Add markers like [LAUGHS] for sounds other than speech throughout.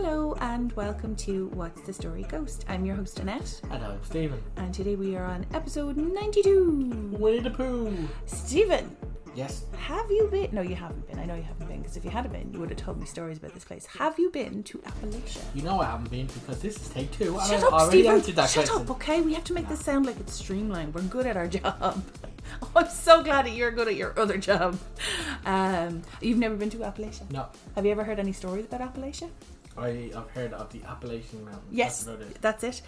Hello and welcome to What's the Story Ghost. I'm your host Annette, And I'm Steven. and today we are on episode 92. Winnie the Pooh. Steven, Yes. have you been? No, you haven't been. I know you haven't been because if you had been, you would have told me stories about this place. Have you been to Appalachia? You know I haven't been because this is take two. Shut I up, already Steven. answered that Shut question. up, okay? We have to make this sound like it's streamlined. We're good at our [LAUGHS] job. Oh, I'm so glad that you're good at your other job. Um, you've never been to Appalachia? No, Have you ever heard any stories about Appalachia? I, I've heard of the Appalachian Mountains. Yes, That's about it. that's it.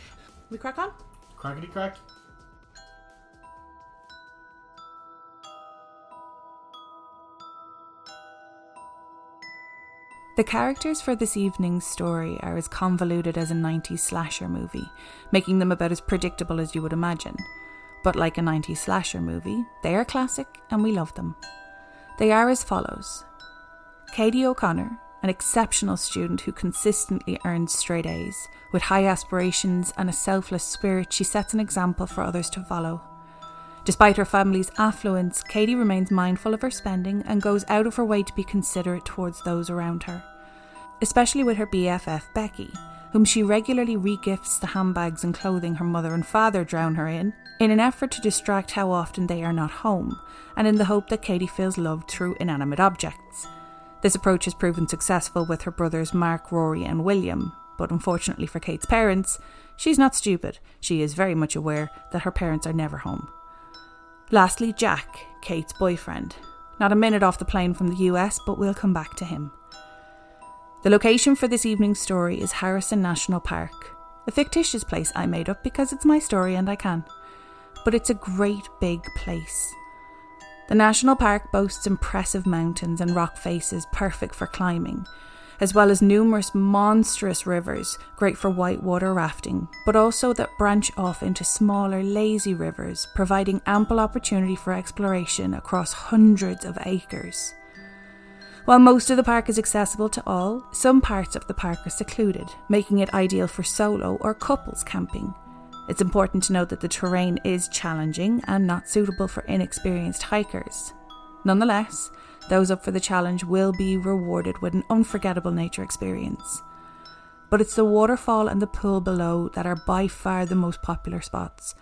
We crack on? Crackety crack. The characters for this evening's story are as convoluted as a 90s slasher movie, making them about as predictable as you would imagine. But like a 90s slasher movie, they are classic and we love them. They are as follows Katie O'Connor, an exceptional student who consistently earns straight A's. With high aspirations and a selfless spirit, she sets an example for others to follow. Despite her family's affluence, Katie remains mindful of her spending and goes out of her way to be considerate towards those around her. Especially with her BFF Becky, whom she regularly regifts the handbags and clothing her mother and father drown her in, in an effort to distract how often they are not home, and in the hope that Katie feels loved through inanimate objects. This approach has proven successful with her brothers Mark, Rory, and William, but unfortunately for Kate's parents, she's not stupid. She is very much aware that her parents are never home. Lastly, Jack, Kate's boyfriend. Not a minute off the plane from the US, but we'll come back to him. The location for this evening's story is Harrison National Park, a fictitious place I made up because it's my story and I can. But it's a great big place. The national park boasts impressive mountains and rock faces perfect for climbing, as well as numerous monstrous rivers great for whitewater rafting, but also that branch off into smaller, lazy rivers, providing ample opportunity for exploration across hundreds of acres. While most of the park is accessible to all, some parts of the park are secluded, making it ideal for solo or couples camping. It's important to note that the terrain is challenging and not suitable for inexperienced hikers. Nonetheless, those up for the challenge will be rewarded with an unforgettable nature experience. But it's the waterfall and the pool below that are by far the most popular spots.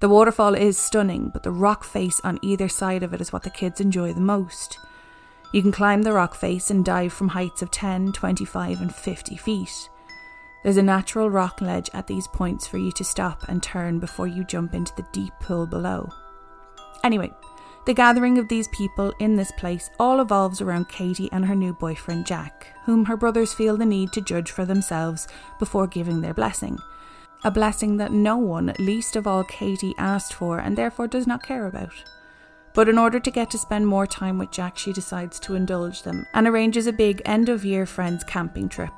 The waterfall is stunning, but the rock face on either side of it is what the kids enjoy the most. You can climb the rock face and dive from heights of 10, 25, and 50 feet. There's a natural rock ledge at these points for you to stop and turn before you jump into the deep pool below. Anyway, the gathering of these people in this place all evolves around Katie and her new boyfriend Jack, whom her brothers feel the need to judge for themselves before giving their blessing. A blessing that no one, least of all Katie, asked for and therefore does not care about. But in order to get to spend more time with Jack, she decides to indulge them and arranges a big end of year friends camping trip.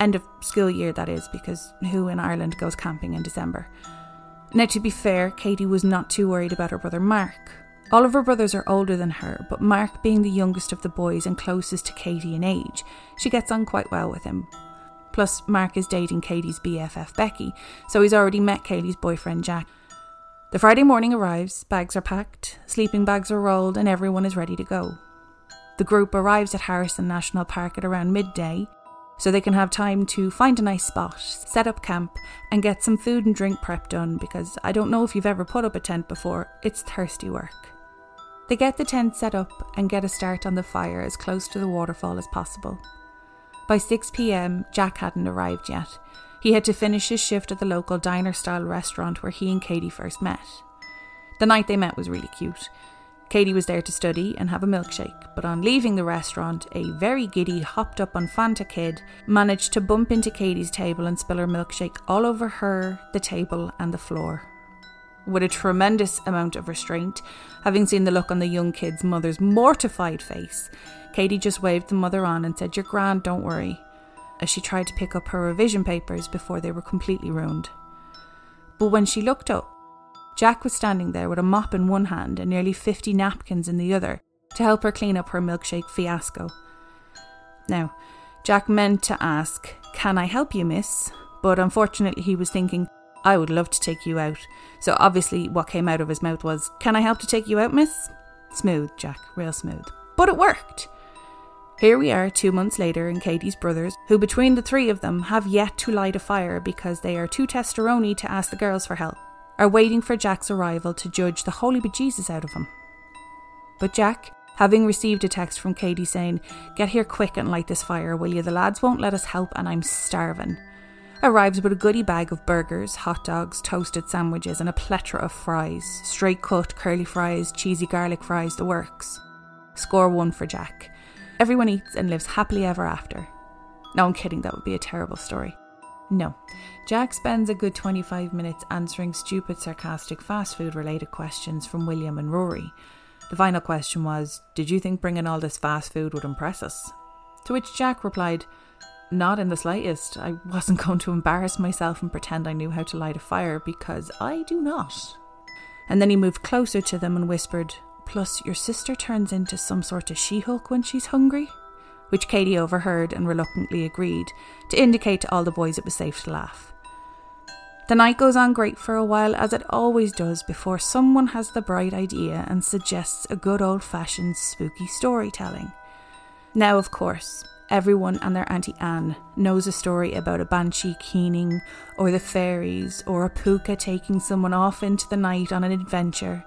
End of school year, that is, because who in Ireland goes camping in December? Now, to be fair, Katie was not too worried about her brother Mark. All of her brothers are older than her, but Mark, being the youngest of the boys and closest to Katie in age, she gets on quite well with him. Plus, Mark is dating Katie's BFF Becky, so he's already met Katie's boyfriend Jack. The Friday morning arrives, bags are packed, sleeping bags are rolled, and everyone is ready to go. The group arrives at Harrison National Park at around midday, so they can have time to find a nice spot, set up camp, and get some food and drink prep done because I don't know if you've ever put up a tent before, it's thirsty work. They get the tent set up and get a start on the fire as close to the waterfall as possible. By 6 pm, Jack hadn't arrived yet. He had to finish his shift at the local diner style restaurant where he and Katie first met. The night they met was really cute. Katie was there to study and have a milkshake, but on leaving the restaurant, a very giddy, hopped up on Fanta kid managed to bump into Katie's table and spill her milkshake all over her, the table, and the floor. With a tremendous amount of restraint, having seen the look on the young kid's mother's mortified face, Katie just waved the mother on and said, You're grand, don't worry, as she tried to pick up her revision papers before they were completely ruined. But when she looked up, Jack was standing there with a mop in one hand and nearly 50 napkins in the other to help her clean up her milkshake fiasco. Now, Jack meant to ask, Can I help you, miss? But unfortunately, he was thinking, I would love to take you out. So obviously, what came out of his mouth was, Can I help to take you out, miss? Smooth, Jack, real smooth. But it worked. Here we are, two months later, and Katie's brothers, who between the three of them have yet to light a fire because they are too testosterone to ask the girls for help, are waiting for Jack's arrival to judge the holy bejesus out of him. But Jack, having received a text from Katie saying, Get here quick and light this fire, will you? The lads won't let us help and I'm starving, arrives with a goodie bag of burgers, hot dogs, toasted sandwiches, and a plethora of fries straight cut, curly fries, cheesy garlic fries, the works. Score one for Jack. Everyone eats and lives happily ever after. No, I'm kidding, that would be a terrible story. No. Jack spends a good 25 minutes answering stupid, sarcastic fast food related questions from William and Rory. The final question was Did you think bringing all this fast food would impress us? To which Jack replied, Not in the slightest. I wasn't [LAUGHS] going to embarrass myself and pretend I knew how to light a fire because I do not. And then he moved closer to them and whispered, Plus, your sister turns into some sort of She Hulk when she's hungry? Which Katie overheard and reluctantly agreed, to indicate to all the boys it was safe to laugh. The night goes on great for a while, as it always does, before someone has the bright idea and suggests a good old fashioned spooky storytelling. Now, of course, everyone and their Auntie Anne knows a story about a banshee keening, or the fairies, or a pooka taking someone off into the night on an adventure.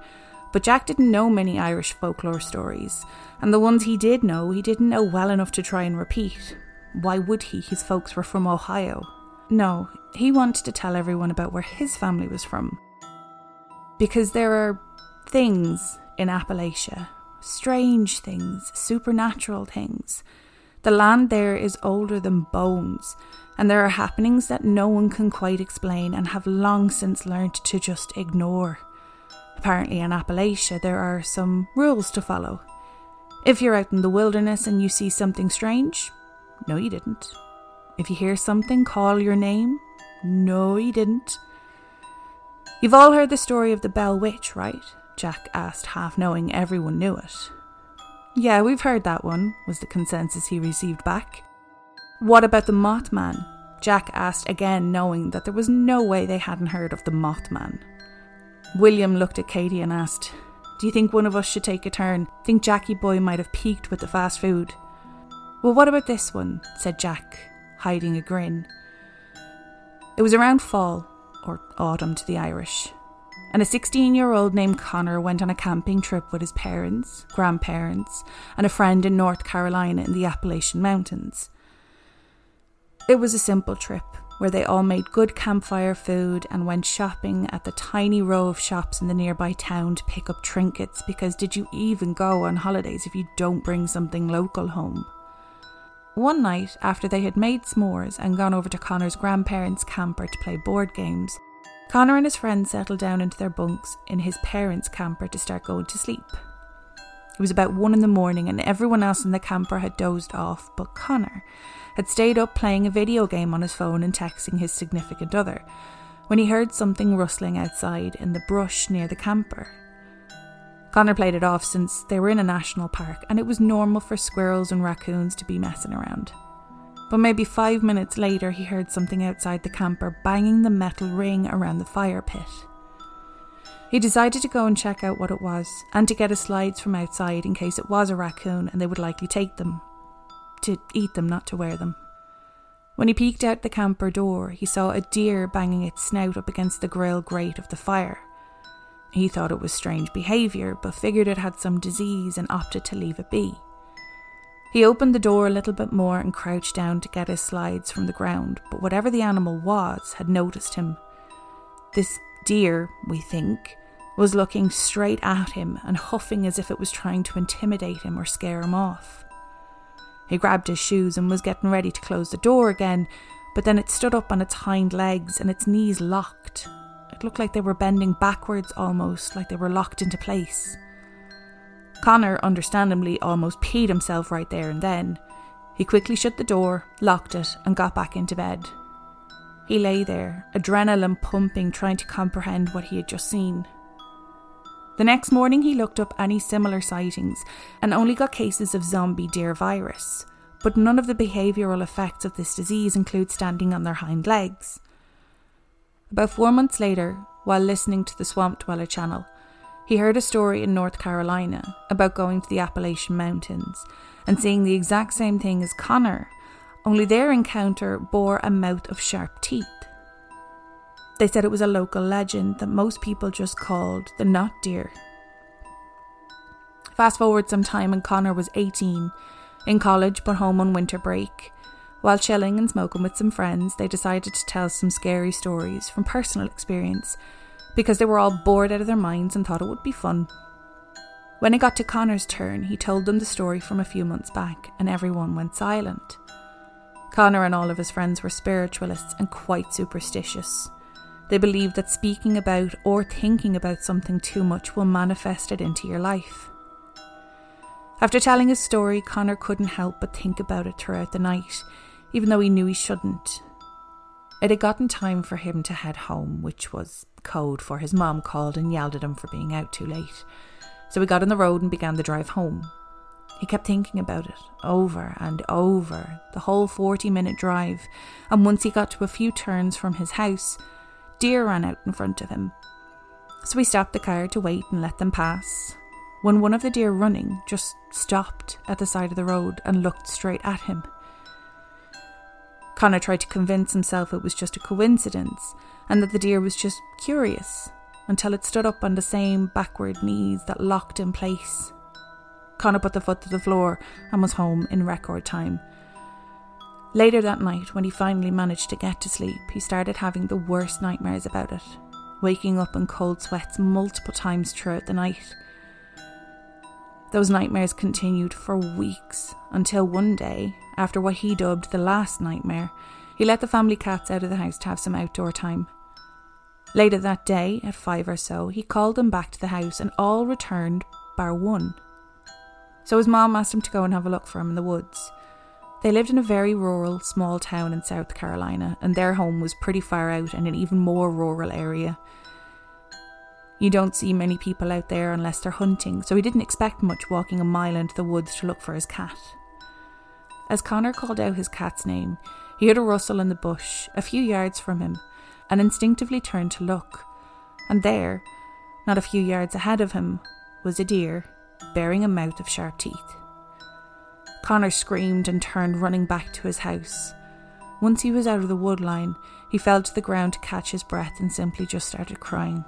But Jack didn't know many Irish folklore stories, and the ones he did know, he didn't know well enough to try and repeat. Why would he? His folks were from Ohio. No, he wanted to tell everyone about where his family was from. Because there are things in Appalachia, strange things, supernatural things. The land there is older than bones, and there are happenings that no one can quite explain and have long since learned to just ignore. Apparently, in Appalachia, there are some rules to follow. If you're out in the wilderness and you see something strange, no, you didn't. If you hear something, call your name, no, you didn't. You've all heard the story of the Bell Witch, right? Jack asked, half knowing everyone knew it. Yeah, we've heard that one, was the consensus he received back. What about the Mothman? Jack asked again, knowing that there was no way they hadn't heard of the Mothman. William looked at Katie and asked, Do you think one of us should take a turn? Think Jackie boy might have peaked with the fast food? Well, what about this one? said Jack, hiding a grin. It was around fall, or autumn to the Irish, and a 16 year old named Connor went on a camping trip with his parents, grandparents, and a friend in North Carolina in the Appalachian Mountains. It was a simple trip where they all made good campfire food and went shopping at the tiny row of shops in the nearby town to pick up trinkets because did you even go on holidays if you don't bring something local home? One night, after they had made s'mores and gone over to Connor's grandparents' camper to play board games, Connor and his friends settled down into their bunks in his parents' camper to start going to sleep. It was about one in the morning, and everyone else in the camper had dozed off, but Connor had stayed up playing a video game on his phone and texting his significant other when he heard something rustling outside in the brush near the camper. Connor played it off since they were in a national park and it was normal for squirrels and raccoons to be messing around. But maybe five minutes later, he heard something outside the camper banging the metal ring around the fire pit. He decided to go and check out what it was and to get his slides from outside in case it was a raccoon and they would likely take them to eat them, not to wear them. When he peeked out the camper door, he saw a deer banging its snout up against the grill grate of the fire. He thought it was strange behaviour, but figured it had some disease and opted to leave it be. He opened the door a little bit more and crouched down to get his slides from the ground, but whatever the animal was had noticed him. This deer, we think, was looking straight at him and huffing as if it was trying to intimidate him or scare him off. He grabbed his shoes and was getting ready to close the door again, but then it stood up on its hind legs and its knees locked. It looked like they were bending backwards almost, like they were locked into place. Connor, understandably, almost peed himself right there and then. He quickly shut the door, locked it, and got back into bed. He lay there, adrenaline pumping, trying to comprehend what he had just seen. The next morning, he looked up any similar sightings and only got cases of zombie deer virus, but none of the behavioural effects of this disease include standing on their hind legs. About four months later, while listening to the Swamp Dweller channel, He heard a story in North Carolina about going to the Appalachian Mountains and seeing the exact same thing as Connor, only their encounter bore a mouth of sharp teeth. They said it was a local legend that most people just called the Not Deer. Fast forward some time, and Connor was 18, in college but home on winter break. While chilling and smoking with some friends, they decided to tell some scary stories from personal experience because they were all bored out of their minds and thought it would be fun. When it got to Connor's turn, he told them the story from a few months back, and everyone went silent. Connor and all of his friends were spiritualists and quite superstitious. They believe that speaking about or thinking about something too much will manifest it into your life. After telling his story, Connor couldn't help but think about it throughout the night, even though he knew he shouldn't. It had gotten time for him to head home, which was code for his mom called and yelled at him for being out too late. So he got on the road and began the drive home. He kept thinking about it over and over, the whole 40 minute drive, and once he got to a few turns from his house, deer ran out in front of him. So he stopped the car to wait and let them pass. When one of the deer running just stopped at the side of the road and looked straight at him. Connor tried to convince himself it was just a coincidence and that the deer was just curious until it stood up on the same backward knees that locked in place. Connor put the foot to the floor and was home in record time. Later that night, when he finally managed to get to sleep, he started having the worst nightmares about it, waking up in cold sweats multiple times throughout the night. Those nightmares continued for weeks until one day, after what he dubbed the last nightmare, he let the family cats out of the house to have some outdoor time. Later that day, at five or so, he called them back to the house and all returned bar one. So his mom asked him to go and have a look for him in the woods. They lived in a very rural, small town in South Carolina, and their home was pretty far out in an even more rural area. You don't see many people out there unless they're hunting, so he didn't expect much walking a mile into the woods to look for his cat. As Connor called out his cat's name, he heard a rustle in the bush a few yards from him and instinctively turned to look. And there, not a few yards ahead of him, was a deer bearing a mouth of sharp teeth. Connor screamed and turned running back to his house. Once he was out of the wood line, he fell to the ground to catch his breath and simply just started crying.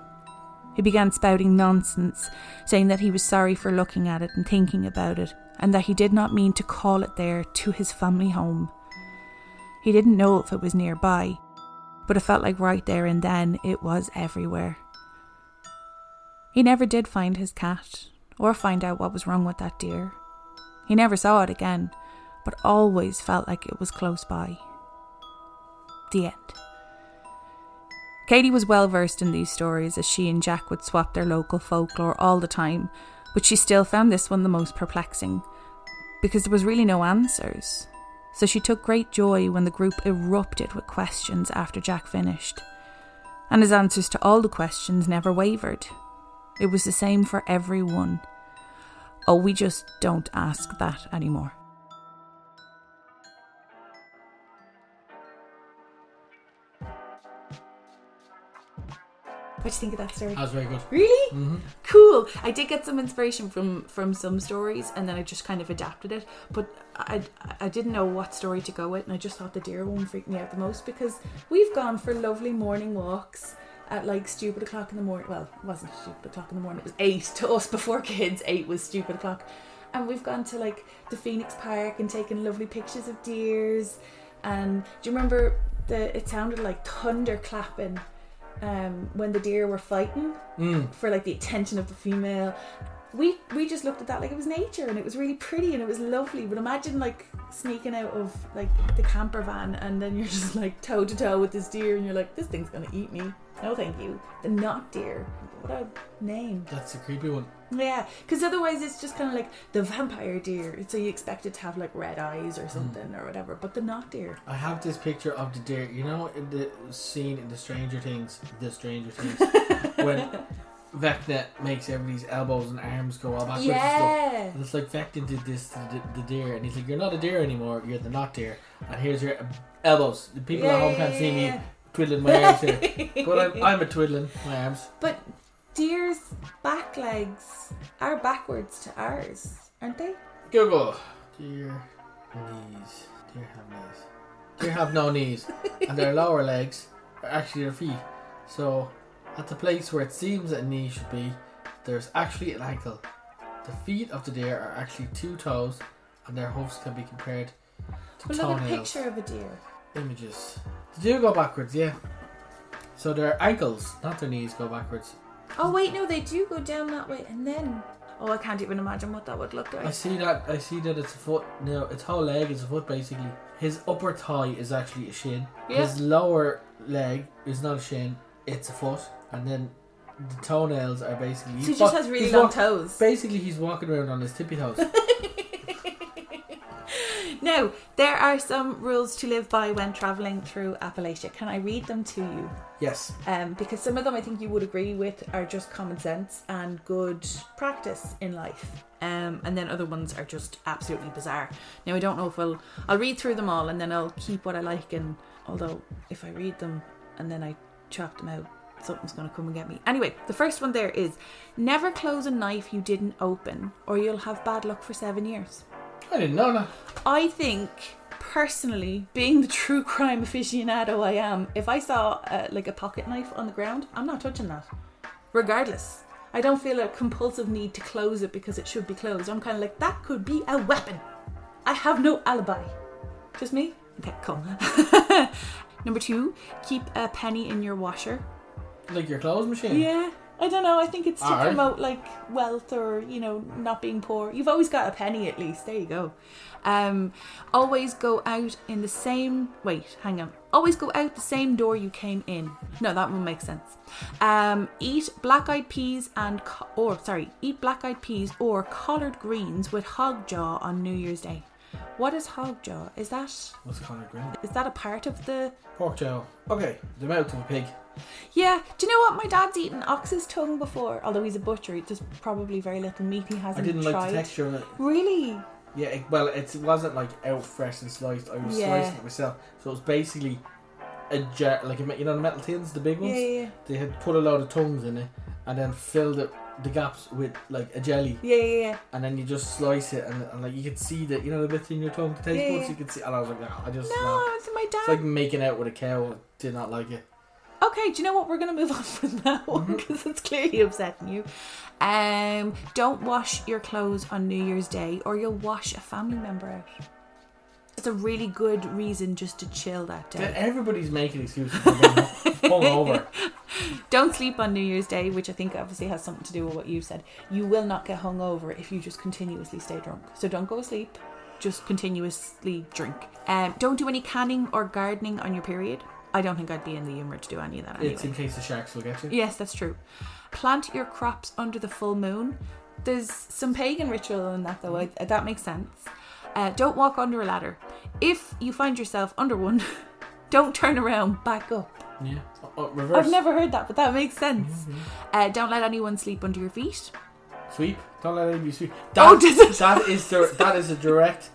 He began spouting nonsense, saying that he was sorry for looking at it and thinking about it, and that he did not mean to call it there to his family home. He didn't know if it was nearby, but it felt like right there and then it was everywhere. He never did find his cat or find out what was wrong with that deer. He never saw it again, but always felt like it was close by. The end. Katie was well versed in these stories as she and Jack would swap their local folklore all the time, but she still found this one the most perplexing because there was really no answers. So she took great joy when the group erupted with questions after Jack finished. And his answers to all the questions never wavered. It was the same for everyone. Oh, we just don't ask that anymore. What do you think of that story? That was very good. Really? hmm Cool. I did get some inspiration from from some stories, and then I just kind of adapted it. But I I didn't know what story to go with, and I just thought the deer one freaked me out the most because we've gone for lovely morning walks at like stupid o'clock in the morning. Well, it wasn't stupid o'clock in the morning; it was eight [LAUGHS] to us before kids. Eight was stupid o'clock, and we've gone to like the Phoenix Park and taken lovely pictures of deers. And do you remember the? It sounded like thunder clapping um, when the deer were fighting Mm. for like the attention of the female. We we just looked at that like it was nature and it was really pretty and it was lovely. But imagine like sneaking out of like the camper van and then you're [LAUGHS] just like toe to toe with this deer and you're like, this thing's gonna eat me. No, thank you. The not deer. What a name. That's a creepy one. Yeah, because otherwise it's just kind of like the vampire deer. So you expect it to have like red eyes or mm. something or whatever. But the not deer. I have this picture of the deer. You know, in the scene in the Stranger Things, the Stranger Things, [LAUGHS] when Vecna makes everybody's elbows and arms go all backwards and stuff. And it's like Vecna did this to the, the deer, and he's like, "You're not a deer anymore. You're the not deer." And here's your elbows. The people at home can't see me twiddling my arms here, but I'm, [LAUGHS] I'm a twiddling my arms. But deer's back legs are backwards to ours, aren't they? Google. Deer knees. Deer have knees. Deer have no knees, and their lower legs are actually their feet. So, at the place where it seems that a knee should be, there's actually an ankle. The feet of the deer are actually two toes, and their hoofs can be compared to Well, look at a toenails. picture of a deer. Images. They do go backwards, yeah. So their ankles, not their knees, go backwards. Oh wait, no, they do go down that way, and then. Oh, I can't even imagine what that would look like. I see that. I see that it's a foot. No, its whole leg is a foot basically. His upper thigh is actually a shin. Yeah. His lower leg is not a shin. It's a foot, and then the toenails are basically. So he just has really long walk- toes. Basically, he's walking around on his tippy toes. [LAUGHS] Now, there are some rules to live by when travelling through Appalachia. Can I read them to you? yes. Um, because some of them I think you would agree with are just common sense and good practice in life. Um, and then other ones are just absolutely bizarre. Now I don't know if I'll I'll read through them all and then I'll keep what I like. And although if I read them and then I chop them out, something's going to come and get me. Anyway, the first one there is never close a knife you didn't open, or you'll have bad luck for seven years. I didn't know that. I think personally, being the true [LAUGHS] crime aficionado I am, if I saw uh, like a pocket knife on the ground, I'm not touching that. Regardless, I don't feel a compulsive need to close it because it should be closed. I'm kind of like that could be a weapon. I have no alibi. Just me. Okay, cool. [LAUGHS] Number two, keep a penny in your washer. Like your clothes machine. Yeah. I don't know. I think it's to Alright. promote like wealth or you know not being poor. You've always got a penny at least. There you go. Um, always go out in the same. Wait, hang on. Always go out the same door you came in. No, that one makes sense. Um, eat black-eyed peas and co- or sorry, eat black-eyed peas or collard greens with hog jaw on New Year's Day. What is hog jaw? Is that What's collard green? is that a part of the Pork jowl. Okay. The mouth of a pig. Yeah, do you know what? My dad's eaten ox's tongue before, although he's a butcher. There's probably very little meat he hasn't I didn't tried. like the texture of it. Really? Yeah, it, well, it wasn't like out fresh and sliced. I was Yeah. slicing it myself, so it was basically a jar, like a, me- you know the metal tins, the big Yeah, ones. yeah, yeah. They had put a load of tongues in it, and then filled it, the gaps with like a jelly, Yeah, yeah, yeah. and then you just slice it, and, and like you could see that you know the bits in your tongue, the taste Yeah, buds. yeah. You could see, and I was like, no, I just No, it's my dad. It's like making out with a cow. Did not like it. okay, do you know what? We're gonna move on [LAUGHS] from that one Mm-hmm. because it's clearly upsetting you. Um, don't wash your clothes on New Year's Day, or you'll wash a family member out. It's a really good reason just to chill that day. Everybody's making excuses for being [LAUGHS] hungover. [LAUGHS] Don't sleep on New Year's Day, which I think obviously has something to do with what you said. You will not get hungover if you just continuously stay drunk. So don't go to sleep, just continuously drink. Um, don't do any canning or gardening on your period. I don't think I'd be in the humour to do any of that anyway. It's in case the sharks will get you. Yes, that's true. Plant your crops under the full moon. There's some pagan ritual in that, though. I, that makes sense. Uh, don't walk under a ladder. If you find yourself under one, [LAUGHS] don't turn around, back up. Yeah. Oh, oh, reverse. Mm-hmm. I've never heard that, but that makes sense. Uh, don't let anyone sleep under your feet. Sweep. Don't let anybody sweep. Oh, That, does it? that is the, that is a direct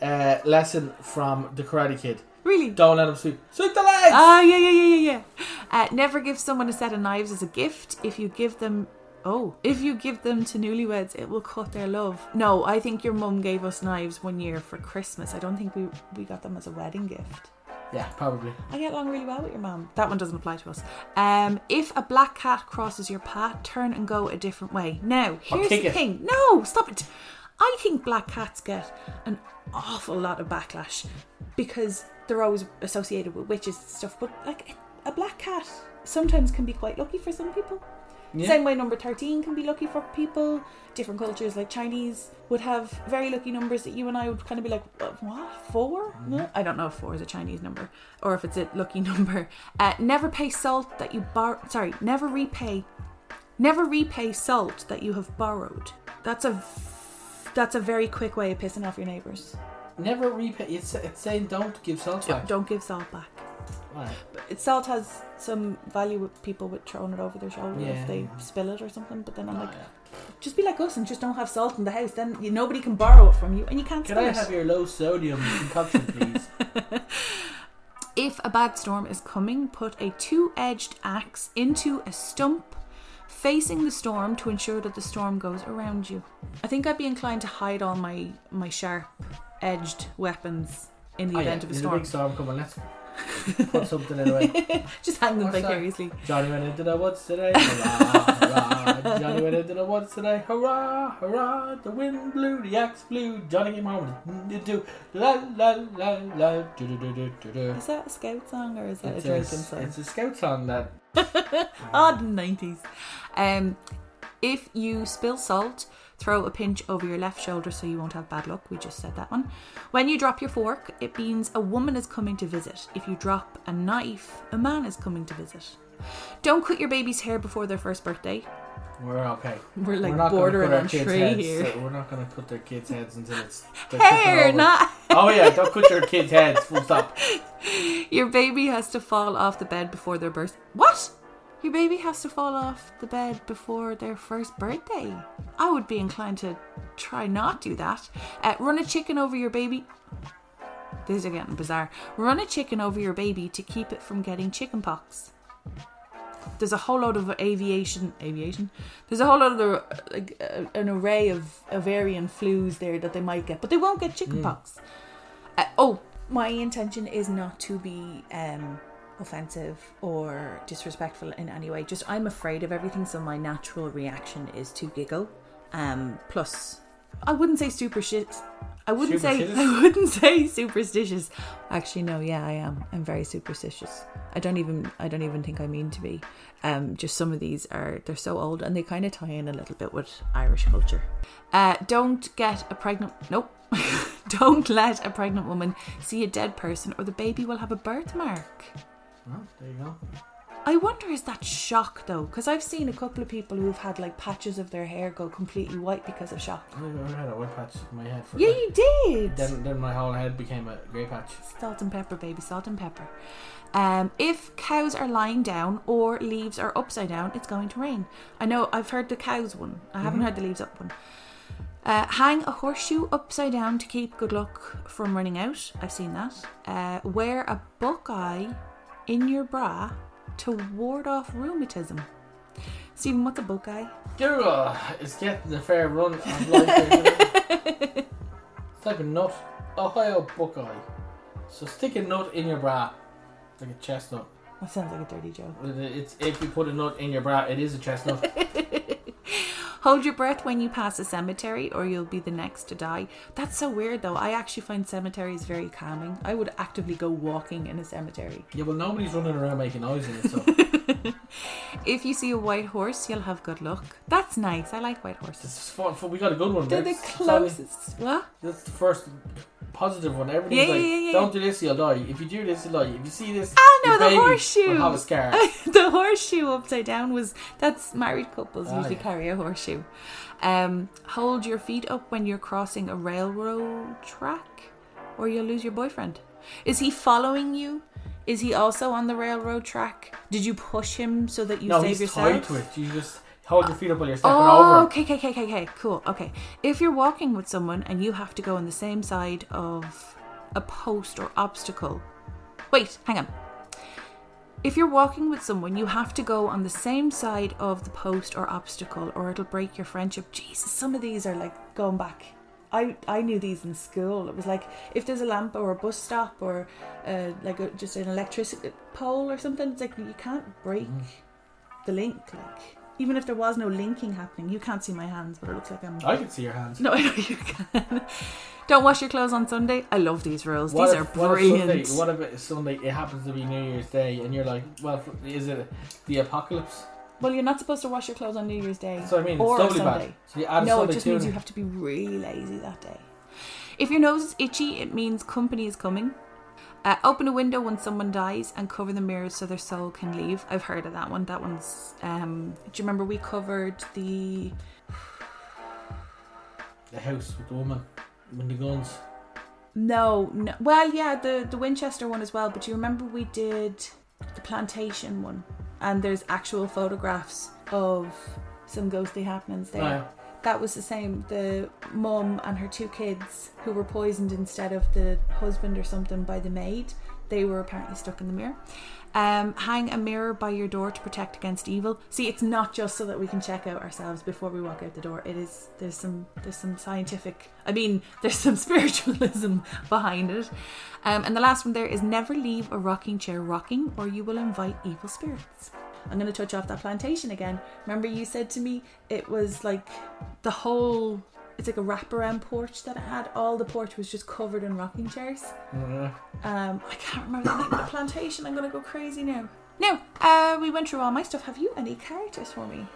uh, lesson from the Karate Kid. Really? Don't let him sweep. Sweep the legs. Ah, yeah, yeah, yeah, yeah, yeah. Uh, never give someone a set of knives as a gift. If you give them, oh, if you give them to newlyweds, it will cut their love. No, I think your mum gave us knives one year for Christmas. I don't think we we got them as a wedding gift. Yeah, probably. I get along really well with your mum. That one doesn't apply to us. Um, if a black cat crosses your path, turn and go a different way. Now, here's the it. thing. No, stop it. I think black cats get an awful lot of backlash because they're always associated with witches and stuff. But like a black cat sometimes can be quite lucky for some people. Yeah. Same way number 13 can be lucky for people. Different cultures like Chinese would have very lucky numbers that you and I would kind of be like, "What? 4 No, I don't know if 4 is a Chinese number or if it's a lucky [LAUGHS] number. Uh, never pay salt that you borrow. Sorry, never repay. Never repay salt that you have borrowed. That's a that's a very quick way of pissing off your neighbours. Never repay. It's, it's saying don't give salt back. Don't give salt back. Right. Salt has some value with people with throwing it over their shoulder Yeah. if they spill it or something. But then I'm Oh, like, just be like us and just don't have salt in the house. Then you, nobody can borrow it from you, and you can't Can I it. have your low sodium concoction, [LAUGHS] please? If a bad storm is coming, put a two-edged axe into a stump Facing the storm to ensure that the storm goes around you. I think I'd be inclined to hide all my my sharp edged weapons in the Oh, event yeah, of a there's storm. big storm coming. Let's put something in the way. [LAUGHS] Just hang them What's that? vicariously. Johnny went into the woods today. Hurrah, hurrah. Johnny went into the woods today. Hurrah, hurrah. The wind blew, the axe blew. Johnny came home. to do la la la la. Do do do do do do. Is that a scout song or is that It's a a, drinking song? it's a scout song that. [LAUGHS] Odd nineties. Um, if you spill salt, throw a pinch over your left shoulder so you won't have bad luck. We just said that one. When you drop your fork, it means a woman is coming to visit. If you drop a knife, a man is coming to visit. Don't cut your baby's hair before their first birthday. We're okay. We're like we're not gonna bordering cut our on kids' tree heads, here. so we're not going to cut their kids' heads until it's. they're [LAUGHS] Hair, over. not [LAUGHS] Oh yeah, don't cut your kids' heads. Full stop. [LAUGHS] your baby has to fall off the bed before their birth. What? Your baby has to fall off the bed before their first birthday. I would be inclined to try not to do that. Uh, run a chicken over your baby. These are getting bizarre. Run a chicken over your baby to keep it from getting chicken pox. There's a whole load of aviation, aviation. There's a whole lot of the, like uh, an array of avian flus there that they might get, but they won't get chicken pox. Uh, oh, my intention is not to be um, offensive or disrespectful in any way. Just I'm afraid of everything, so my natural reaction is to giggle. Um, plus, I wouldn't say super shit. I wouldn't say [LAUGHS] Superstitious? I wouldn't say superstitious. Actually, no. Yeah, I am. I'm very superstitious. I don't even I don't even think I mean to be. Um, just some of these are they're so old and they kind of tie in a little bit with Irish culture. Uh, don't get a pregnant. Nope. [LAUGHS] don't let a pregnant woman see a dead person, or the baby will have a birthmark. Well, there you go. I wonder is that shock though? Because I've seen a couple of people who've had like patches of their hair go completely white because of shock. I never had a white patch in my head for. Yeah, like- you did. Then, then my whole head became a grey patch. Salt and pepper, baby, salt and pepper. Um, if cows are lying down or leaves are upside down, it's going to rain. I know I've heard the cows one. I haven't heard the leaves up one. Uh, hang a horseshoe upside down to keep good luck from running out. I've seen that. Uh, wear a buckeye in your bra to ward off rheumatism. Steven, what's a buckeye? Girl, uh, it's getting a fair run of life. like uh, [LAUGHS] a nut. Ohio Buckeye. So stick a nut in your bra. Like a chestnut. That sounds like a dirty joke. It's if you put a nut in your bra, it is a chestnut. [LAUGHS] Hold your breath when you pass a cemetery, or you'll be the next to die. That's so weird, though. I actually find cemeteries very calming. I would actively go walking in a cemetery. yeah, well, nobody's running around making noise in it, so [LAUGHS] If you see a white horse, you'll have good luck. That's nice. I like white horses. it's fun. fun. We got a good one. They're there. the closest. What? That's the first positive one. Everybody's Yeah, like, yeah, yeah, don't do this, you'll die. If you do this, you'll die. If you see this, Ah, no, the horseshoe. have a scar. [LAUGHS] the horseshoe upside down was that's married couples Ah, usually carry a horseshoe. Um, hold your feet up when you're crossing a railroad track, or you'll lose your boyfriend. Is he following you? Is he also on the railroad track? Did you push him so that you no, save he's yourself? tied to it. You just hold your feet up while you're stepping Oh, over. okay, okay, okay, okay, okay, cool. Okay. If you're walking with someone and you have to go on the same side of a post or obstacle. Wait, hang on. If you're walking with someone, you have to go on the same side of the post or obstacle or it'll break your friendship. Jesus, some of these are like going back. I, I knew these in school. It was like if there's a lamp or a bus stop or uh, like a, just an electricity pole or something, it's like you can't break the link. Like even if there was no linking happening, you can't see my hands, but it looks like I'm. I can see your hands. No, [LAUGHS] I know you can. Don't wash your clothes on Sunday. I love these rules. What these if- are what if brilliant. Sunday, what if it's Sunday? It happens to be New Year's Day, and you're like, "Well, is it the apocalypse?" well, you're not supposed to wash your clothes on New Year's Day. What I mean. Or it's doubly Sunday. bad. So you add no, Sunday it just means you have to be really lazy that day. If your nose is itchy, it means company is coming. Uh, open a window when someone dies and cover the mirrors so their soul can leave. I've heard of that one. That one's. Um, do you remember we covered the the house with the woman with the guns. No, no. Well, yeah, the the Winchester one as well. But do you remember we did the plantation one, and there's actual photographs of some ghostly happenings there. Oh, yeah. That was the same. The mum and her two kids who were poisoned instead of the husband or something by the maid. They were apparently stuck in the mirror. Um, hang a mirror by your door to protect against evil. See, it's not just so that we can check out ourselves before we walk out the door. It is there's some there's some scientific. I mean, [LAUGHS] there's some spiritualism [LAUGHS] behind it. Um, and the last one there is never leave a rocking chair rocking, or you will invite evil spirits. I'm going to touch off that plantation again. Remember, you said to me it was like the whole. It's like a wraparound porch that it had. All the porch was just covered in rocking chairs. Mhm. Um, I can't remember the name of the plantation. I'm gonna go crazy now. Now, uh, we went through all my stuff. Have you any characters for me?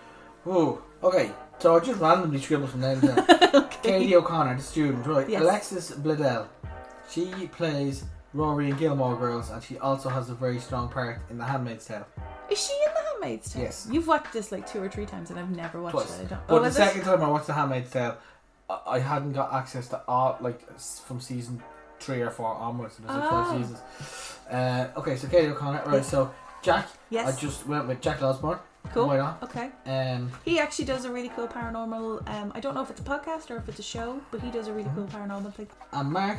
Oh, okay. So I just randomly scribbled some names down. [LAUGHS] Katie O'Connor, the student, right? Yes. Alexis Bledel. She plays Rory and Gilmore Girls, and she also has a very strong part in The Handmaid's Tale. Is she in The Handmaid's Tale? Yes. You've watched this like two or three times, and I've never watched Twice. it. I don't. But oh, the second it? time I watched The Handmaid's Tale, I, I hadn't got access to all like from season three or four onwards. and There's like Ah. five seasons. Uh, okay, so Katie O'Connor. Right, so Jack. Yes. I just went with Jack Osbourne. cool. Why not? Okay. Um, He actually does a really cool paranormal. Um, I don't know if it's a podcast or if it's a show, but he does a really cool Mm-hmm. paranormal thing. and Mark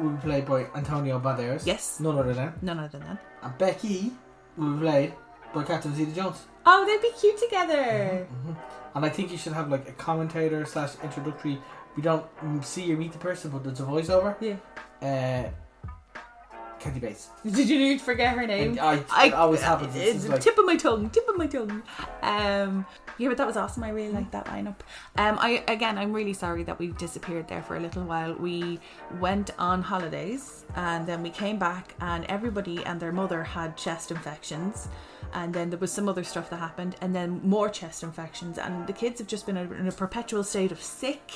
will be played by Antonio Banderas. Yes. None other than. None other than. And Becky will be played by Catherine Zeta-Jones. Oh, they'd be cute together. And I think you should have like a commentator slash introductory. We don't see or meet the person, but there's a voiceover. Yeah. Uh, Kathy Bates. Did you forget her name? I, I, it always happens. It's It's like, tip of my tongue, tip of my tongue. Um, yeah, but that was awesome. I really liked that lineup. Um, I again, I'm really sorry that we disappeared there for a little while. We went on holidays and then we came back, and everybody and their mother had chest infections. And then there was some other stuff that happened, and then more chest infections. And the kids have just been in a perpetual state of sick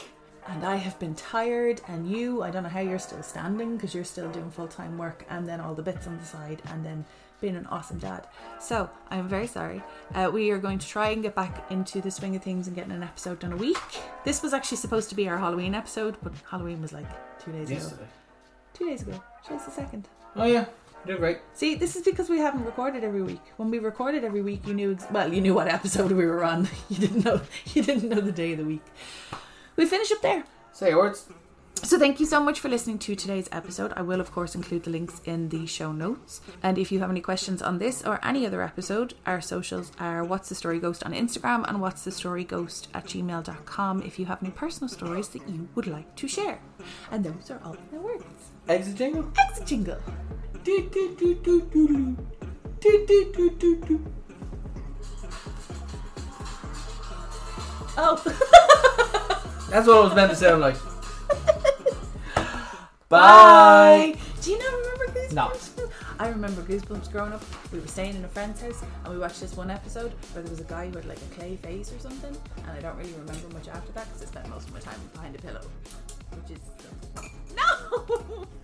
and I have been tired, and you, I don't know how you're still standing because you're still doing full time work, and then all the bits on the side, and then being an awesome dad. So I'm very sorry. Uh, we are going to try and get back into the swing of things and getting an episode done a week. This was actually supposed to be our Halloween episode, but Halloween was like two days ago. yesterday. Two days ago. Today's the second. Oh yeah, you're right. See, this is because we haven't recorded every week. When we recorded every week, you knew ex- well, you knew what episode we were on. [LAUGHS] You didn't know. [LAUGHS] You didn't know the day of the week. We finish up there. Say words. So thank you so much for listening to today's episode. I will of course include the links in the show notes. And if you have any questions on this or any other episode, our socials are what's the story ghost on Instagram and what's the story ghost at gmail.com if you have any personal stories that you would like to share. And those are all my words. Exit jingle. Exit jingle. Do, do, do, do, do, do. Do, do, do, do, do. Oh [LAUGHS] That's what I was meant to sound like. [LAUGHS] Bye. Do you not remember Goosebumps? No. I remember Goosebumps growing up. We were staying in a friend's house and we watched this one episode where there was a guy who had like a clay face or something, and I don't really remember much after that because I spent most of my time behind a pillow, which is no. [LAUGHS]